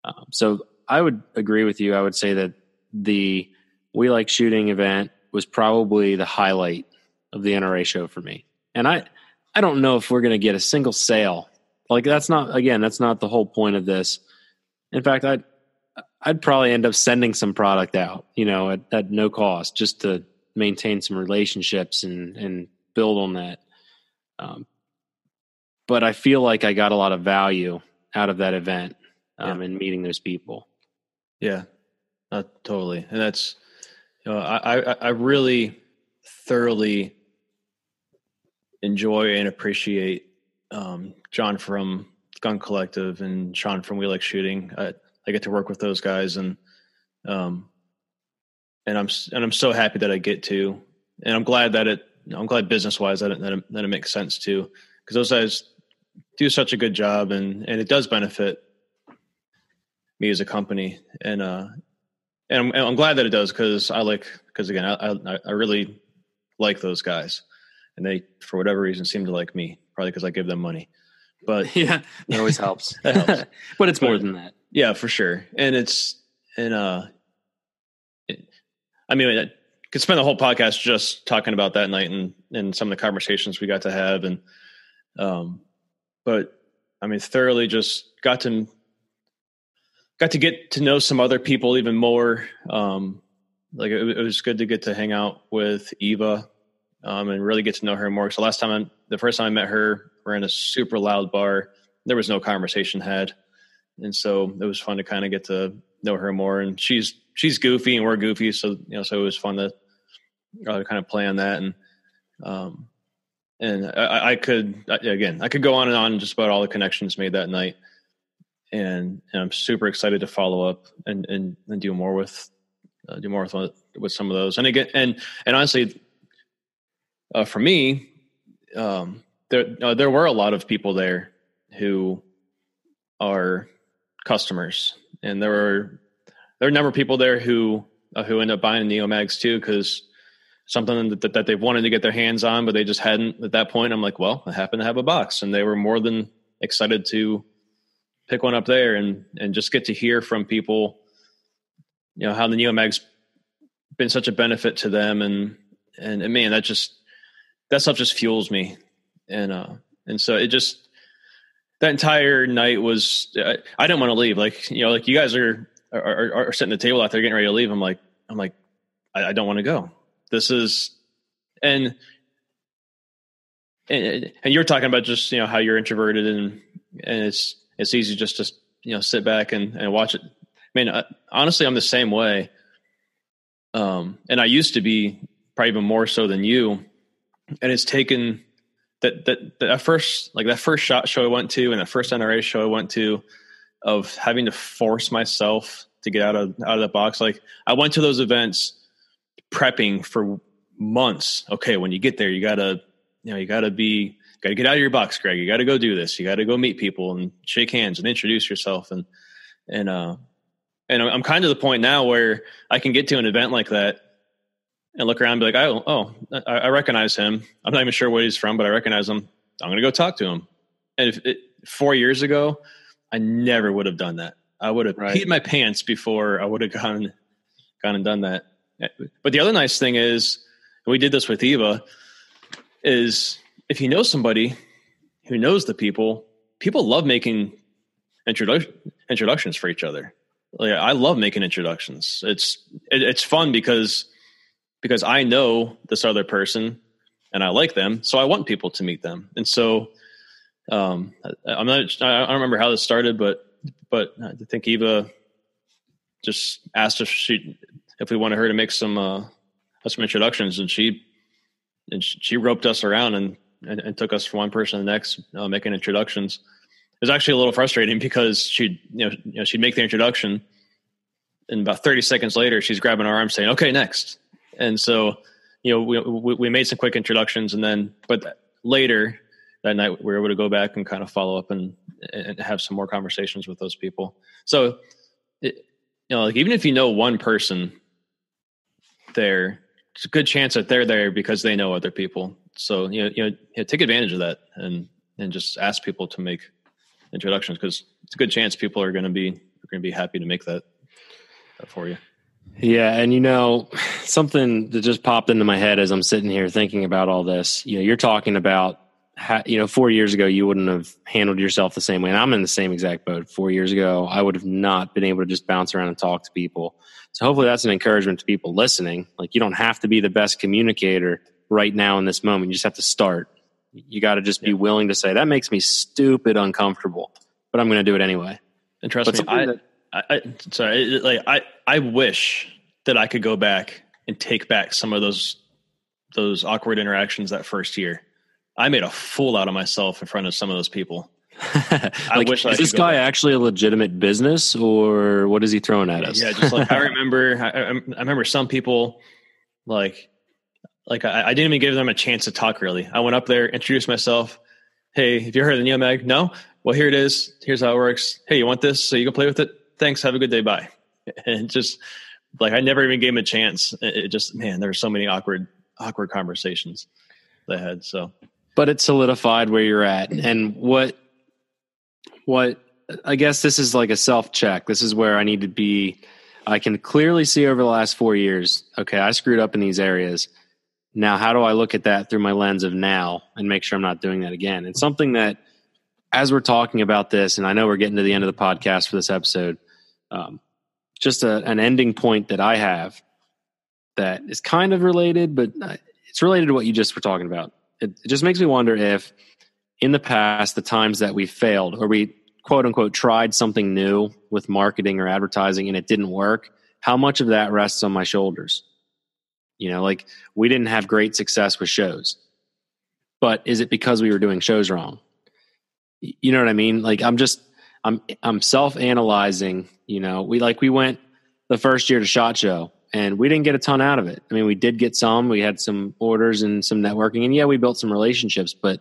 Um, so I would agree with you. I would say that the We Like Shooting event was probably the highlight of the NRA show for me. And I, I don't know if we're going to get a single sale. Like that's not again, that's not the whole point of this. In fact, I'd I'd probably end up sending some product out, you know, at, at no cost, just to maintain some relationships and and build on that. Um, but I feel like I got a lot of value out of that event um, yeah. and meeting those people. Yeah, uh, totally. And that's, you know, I, I, I really thoroughly enjoy and appreciate um, Jon from Gun Collective and Shawn from We Like Shooting. I, I get to work with those guys and, um, and I'm, and I'm so happy that I get to, and I'm glad that it, I'm glad business wise that it, that it, that it makes sense too, because those guys do such a good job and, and it does benefit me as a company. And, uh, and I'm, and I'm glad that it does because I like, because again, I, I, I really like those guys and they, for whatever reason, seem to like me, probably because I give them money. But yeah, it always helps. helps. but it's more but, than that. Yeah, for sure. And it's, and, uh, it, I mean, I could spend the whole podcast just talking about that night and, and some of the conversations we got to have. And, um, but I mean, thoroughly just got to got to get to know some other people even more. Um, like it, it, was good to get to hang out with Eva um, and really get to know her more. So last time, I, the first time I met her, we're in a super loud bar. There was no conversation had, and so it was fun to kind of get to know her more. And she's she's goofy and we're goofy, so you know, so it was fun to uh, kind of play on that. And um, and I, I could again, I could go on and on just about all the connections made that night and, and I'm super excited to follow up and and, and do more with uh, do more with with some of those. And again, and and honestly, uh, for me, um, there uh, there were a lot of people there who are customers, and there were there are a number of people there who uh, who end up buying Neomags too because something that, that they've wanted to get their hands on, but they just hadn't at that point. I'm like, well, I happen to have a box, and they were more than excited to pick one up there and and just get to hear from people you know how the neomag's been such a benefit to them. And and, and man that just that stuff just fuels me and uh and so it just that entire night was I, I didn't want to leave like you know like you guys are are, are sitting at the table out there getting ready to leave i'm like i'm like i, I don't want to go this is and and, and you're talking about just you know how you're introverted and and it's it's easy just to you know sit back and, and watch it. I mean, uh, honestly, I'm the same way. Um, and I used to be probably even more so than you. And it's taken that, that, that first, like that first shot show I went to and that first NRA show I went to of having to force myself to get out of, out of the box. Like I went to those events prepping for months. Okay. When you get there, you gotta, you know, you gotta be got to get out of your box, Greg. You got to go do this. You got to go meet people and shake hands and introduce yourself. And, and, uh, and I'm kind of the point now where I can get to an event like that and look around and be like, oh, oh, I, I recognize him. I'm not even sure where he's from, but I recognize him. I'm going to go talk to him. And if it, four years ago, I never would have done that. I would have right. peed my pants before I would have gone, gone and done that. But the other nice thing is, we did this with Eva, is if you know somebody who knows the people, people love making introdu- introductions for each other. Like, I love making introductions. It's it, it's fun because because I know this other person and I like them, so I want people to meet them. And so um, I'm not I don't remember how this started, but but I think Eva just asked if she if we wanted her to make some uh, some introductions, and she and she roped us around and and, and took us from one person to the next, uh, making introductions. It was actually a little frustrating because she'd you know, you know she'd make the introduction, and about thirty seconds later, she's grabbing our arm saying, "Okay, next." And so, you know, we we, we made some quick introductions, and then but later that night we were able to go back and kind of follow up and and have some more conversations with those people. So, it, you know, like even if you know one person there, it's a good chance that they're there because they know other people. So you know, you know, take advantage of that and and just ask people to make introductions because it's a good chance people are going to be are going to be happy to make that, that for you. Yeah, and you know, something that just popped into my head as I'm sitting here thinking about all this. You know, you're talking about how, you know, 4 years ago you wouldn't have handled yourself the same way. And I'm in the same exact boat. 4 years ago, I would have not been able to just bounce around and talk to people. So hopefully that's an encouragement to people listening. Like you don't have to be the best communicator right now in this moment. You just have to start. You got to just be willing to say that makes me stupid uncomfortable, but I'm going to do it anyway. And trust but me, I, that, I, I, sorry, like I, I wish that I could go back and take back some of those, those awkward interactions that first year. I made a fool out of myself in front of some of those people. like, is I this guy actually a legitimate business, or what is he throwing at us? Yeah, just like I remember, I, I, remember some people like, like I, I, didn't even give them a chance to talk. Really, I went up there, introduced myself. Hey, have you heard of the Neomag? No. Well, here it is. Here's how it works. Hey, you want this? So you can play with it. Thanks. Have a good day. Bye. And just like I never even gave him a chance. It just man, there so many awkward, awkward conversations they had. So, but it solidified where you're at, and what what I guess this is like a self check. This is where I need to be. I can clearly see over the last four years, okay, I screwed up in these areas. Now, how do I look at that through my lens of now and make sure I'm not doing that again? It's something that, as we're talking about this, and I know we're getting to the end of the podcast for this episode, um, just a, an ending point that I have that is kind of related, but it's related to what you just were talking about. It, it just makes me wonder if in the past, the times that we failed or we quote unquote tried something new with marketing or advertising and it didn't work, how much of that rests on my shoulders? You know, like we didn't have great success with shows, but is it because we were doing shows wrong? You know what I mean? Like I'm just, I'm, I'm self analyzing, you know, we like, we went the first year to SHOT Show and we didn't get a ton out of it. I mean, we did get some, we had some orders and some networking and yeah, we built some relationships, but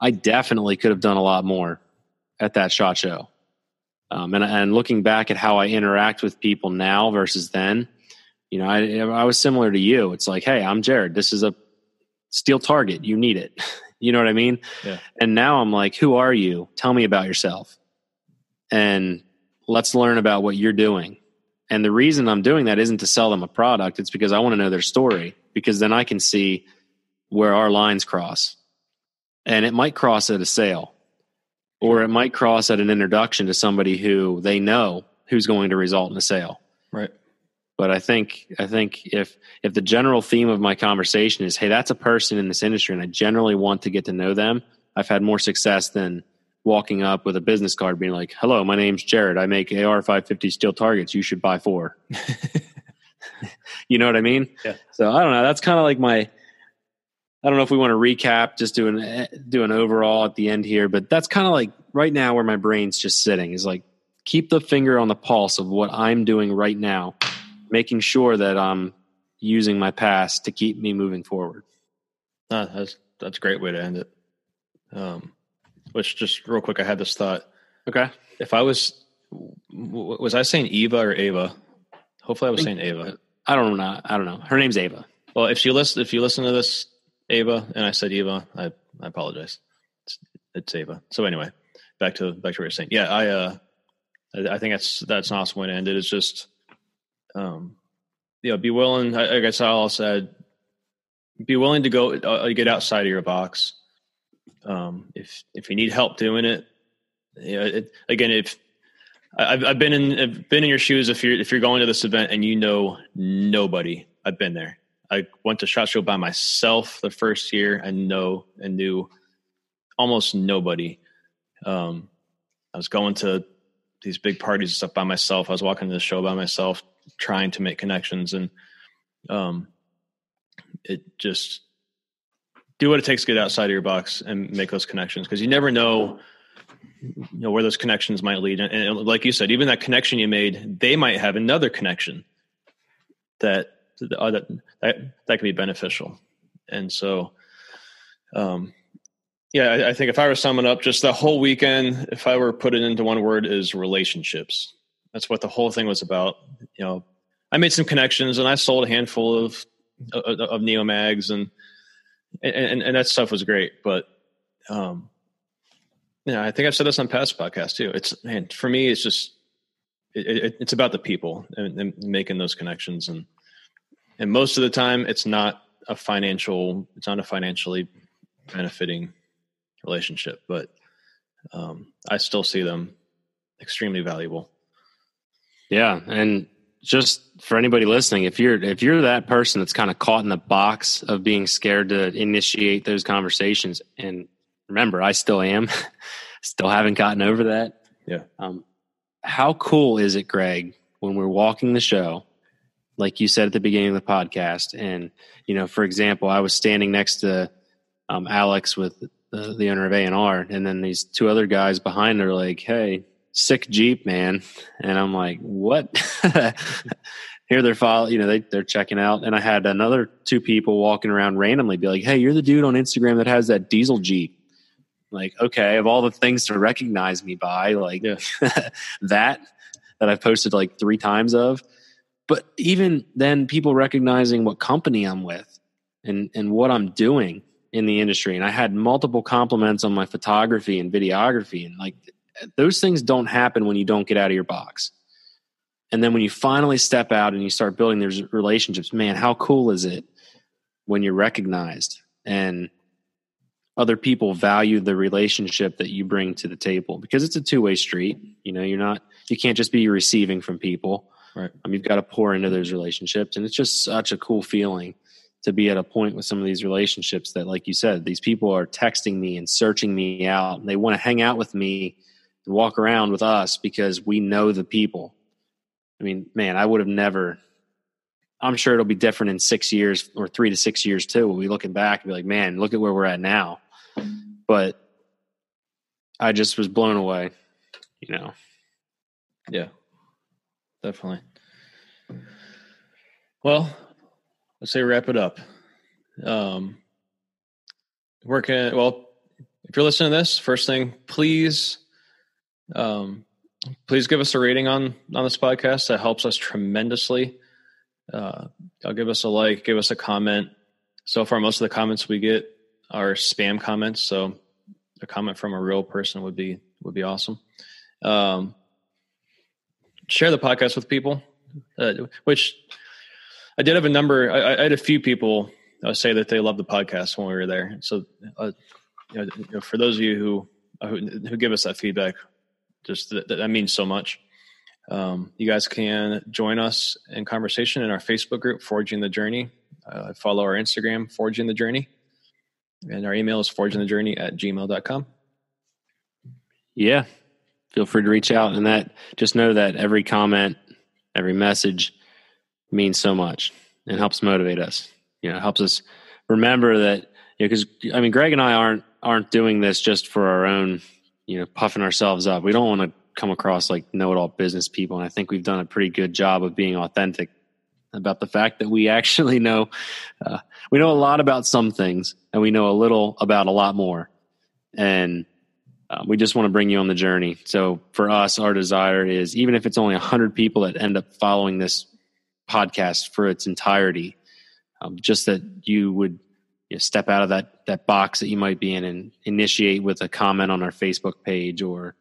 I definitely could have done a lot more at that shot show. Um, and, and looking back at how I interact with people now versus then, you know, I, I was similar to you. It's like, hey, I'm Jared. This is a steel target. You need it. you know what I mean? Yeah. And now I'm like, who are you? Tell me about yourself. And let's learn about what you're doing. And the reason I'm doing that isn't to sell them a product, it's because I want to know their story, because then I can see where our lines cross. And it might cross at a sale or it might cross at an introduction to somebody who they know who's going to result in a sale. Right. But i think i think if if the general theme of my conversation is hey that's a person in this industry and i generally want to get to know them i've had more success than walking up with a business card being like hello my name's jared. I make ar 550 steel targets. You should buy four. You know what i mean? Yeah. So i don't know. That's kind of like my I don't know if we want to recap, just do an do an overall at the end here, but that's kind of like right now where my brain's just sitting is like keep the finger on the pulse of what I'm doing right now, making sure that I'm using my past to keep me moving forward. Uh, that's that's a great way to end it. Um, which just real quick, I had this thought. Okay, if I was was I saying Eva or Ava? Hopefully, I was I saying Ava. I don't know. I don't know. Her name's Ava. Well, if you listen, if you listen to this Ava, and I said Eva. I, I apologize. It's, it's Ava. So anyway, back to back to what you're saying. Yeah, I uh, I, I think that's that's an awesome way to end it. It's just, um, you know, be willing. I, I guess I'll said, be willing to go uh, get outside of your box. Um, if if you need help doing it, you know, it, again, if I've, I've been in I've been in your shoes, if you're if you're going to this event and you know nobody, I've been there I went to Shot Show by myself the first year and know and knew almost nobody. Um, I was going to these big parties and stuff by myself. I was walking to the show by myself, trying to make connections, and um, it just do what it takes to get outside of your box and make those connections because you never know you know where those connections might lead. And, and, like you said even that connection you made they might have another connection that uh, that that, that can be beneficial. And so um yeah I, I think if i were summing up just the whole weekend if i were put it into one word is relationships. That's what the whole thing was about you know. I made some connections and i sold a handful of of, of neo mags and and, and that stuff was great. But, um, yeah, I think I've said this on past podcasts too. It's man, for me, it's just it, it, it's about the people and, and, making those connections, and and most of the time, it's not a financial, it's not a financially benefiting relationship, but um, I still see them extremely valuable. Yeah, and just for anybody listening, if you're if you're that person that's kind of caught in the box of being scared to initiate those conversations, and remember, I still am, still haven't gotten over that. Yeah. Um, how cool is it, Greg, when we're walking the show, like you said at the beginning of the podcast, and you know, for example, I was standing next to um, Alex with the, the owner of A and R, and then these two other guys behind are like, "Hey, sick Jeep, man. And I'm like, what? Here they're following, you know, they, they're checking out. And I had another two people walking around randomly be like, hey, you're the dude on Instagram that has that diesel Jeep. Like, okay, of all the things to recognize me by, like yeah. that, that I've posted like three times of. But even then, people recognizing what company I'm with and, and what I'm doing in the industry. And I had multiple compliments on my photography and videography. And like, those things don't happen when you don't get out of your box. And then when you finally step out and you start building those relationships, man, how cool is it when you're recognized and other people value the relationship that you bring to the table because it's a two-way street. You know, you're not you can't just be receiving from people. Right. Um, you've got to pour into those relationships and it's just such a cool feeling to be at a point with some of these relationships that like you said, these people are texting me and searching me out and they want to hang out with me walk around with us because we know the people. I mean, man, I would have never. I'm sure it'll be different in six years or three to six years too. We'll be looking back and be like, man, look at where we're at now. But I just was blown away, you know. Yeah, definitely. Well, let's say wrap it up. Um, working well. If you're listening to this, first thing, please um, please give us a rating on on this podcast. That helps us tremendously. Uh, I'll give us a like, give us a comment. So far, most of the comments we get are spam comments. So a comment from a real person would be would be awesome. Um, share the podcast with people, uh, which I did have a number. I, I had a few people uh, say that they love the podcast when we were there. So, uh, you know, for those of you who, who who give us that feedback, just that, that means so much. Um, you guys can join us in conversation in our Facebook group, Forging the Journey. Uh, follow our Instagram, Forging the Journey. And our email is forgingthejourney at gmail.com. Yeah. Feel free to reach out. And that just know that every comment, every message means so much and helps motivate us. You know, helps us remember that, you know, because I mean, Greg and I aren't aren't doing this just for our own you know puffing ourselves up. We don't want to come across like know-it-all business people, and I think we've done a pretty good job of being authentic about the fact that we actually know uh, we know a lot about some things, and we know a little about a lot more, and uh, we just want to bring you on the journey. So for us, our desire is even if it's only hundred people that end up following this podcast for its entirety, um, just that you would you know, step out of that that box that you might be in and initiate with a comment on our Facebook page or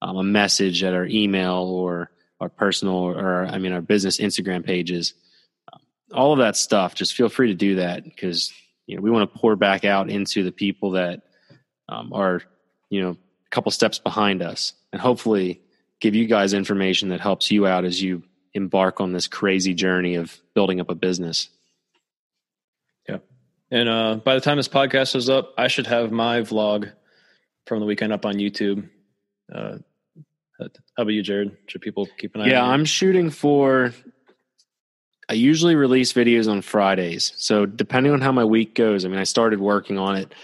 um, a message at our email or our personal or I mean our business Instagram pages. Um, all of that stuff, just feel free to do that because you know we want to pour back out into the people that um, are you know a couple steps behind us and hopefully give you guys information that helps you out as you embark on this crazy journey of building up a business. And uh, by the time this podcast is up, I should have my vlog from the weekend up on YouTube. Uh, How about you, Jared? Should people keep an eye? Yeah? I'm shooting for. I usually release videos on Fridays. So depending on how my week goes, I mean, I started working on it.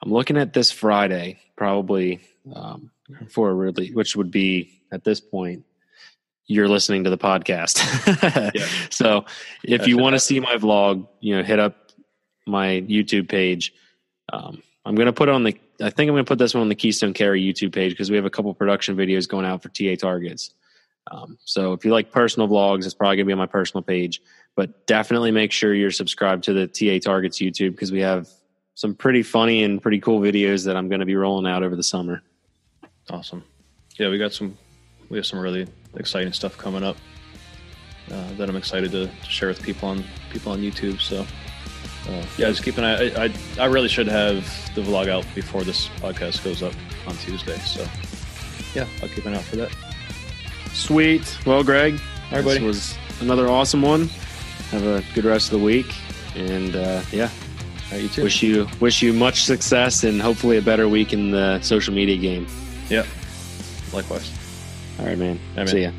I'm looking at this Friday, probably um, for a release, which would be at this point. You're listening to the podcast. Yeah. So if you want to see my vlog, you know, hit up my YouTube page. Um, I'm going to put it on the, I think I'm going to put this one on the Keystone Carry YouTube page because we have a couple production videos going out for TA targets. Um, so if you like personal vlogs, it's probably going to be on my personal page. But definitely make sure you're subscribed to the TA Targets YouTube because we have some pretty funny and pretty cool videos that I'm going to be rolling out over the summer. Awesome. Yeah, we got some. We have some really exciting stuff coming up uh, that I'm excited to, to share with people on people on YouTube. So, uh, yeah, just keep an eye. I, I I really should have the vlog out before this podcast goes up on Tuesday. So, yeah, I'll keep an eye out for that. Sweet. Well, Greg, All right, this buddy. was another awesome one. Have a good rest of the week, and uh, yeah, All right, you too. wish you wish you much success and hopefully a better week in the social media game. yeah. Likewise. All right, man. All right, man. See ya.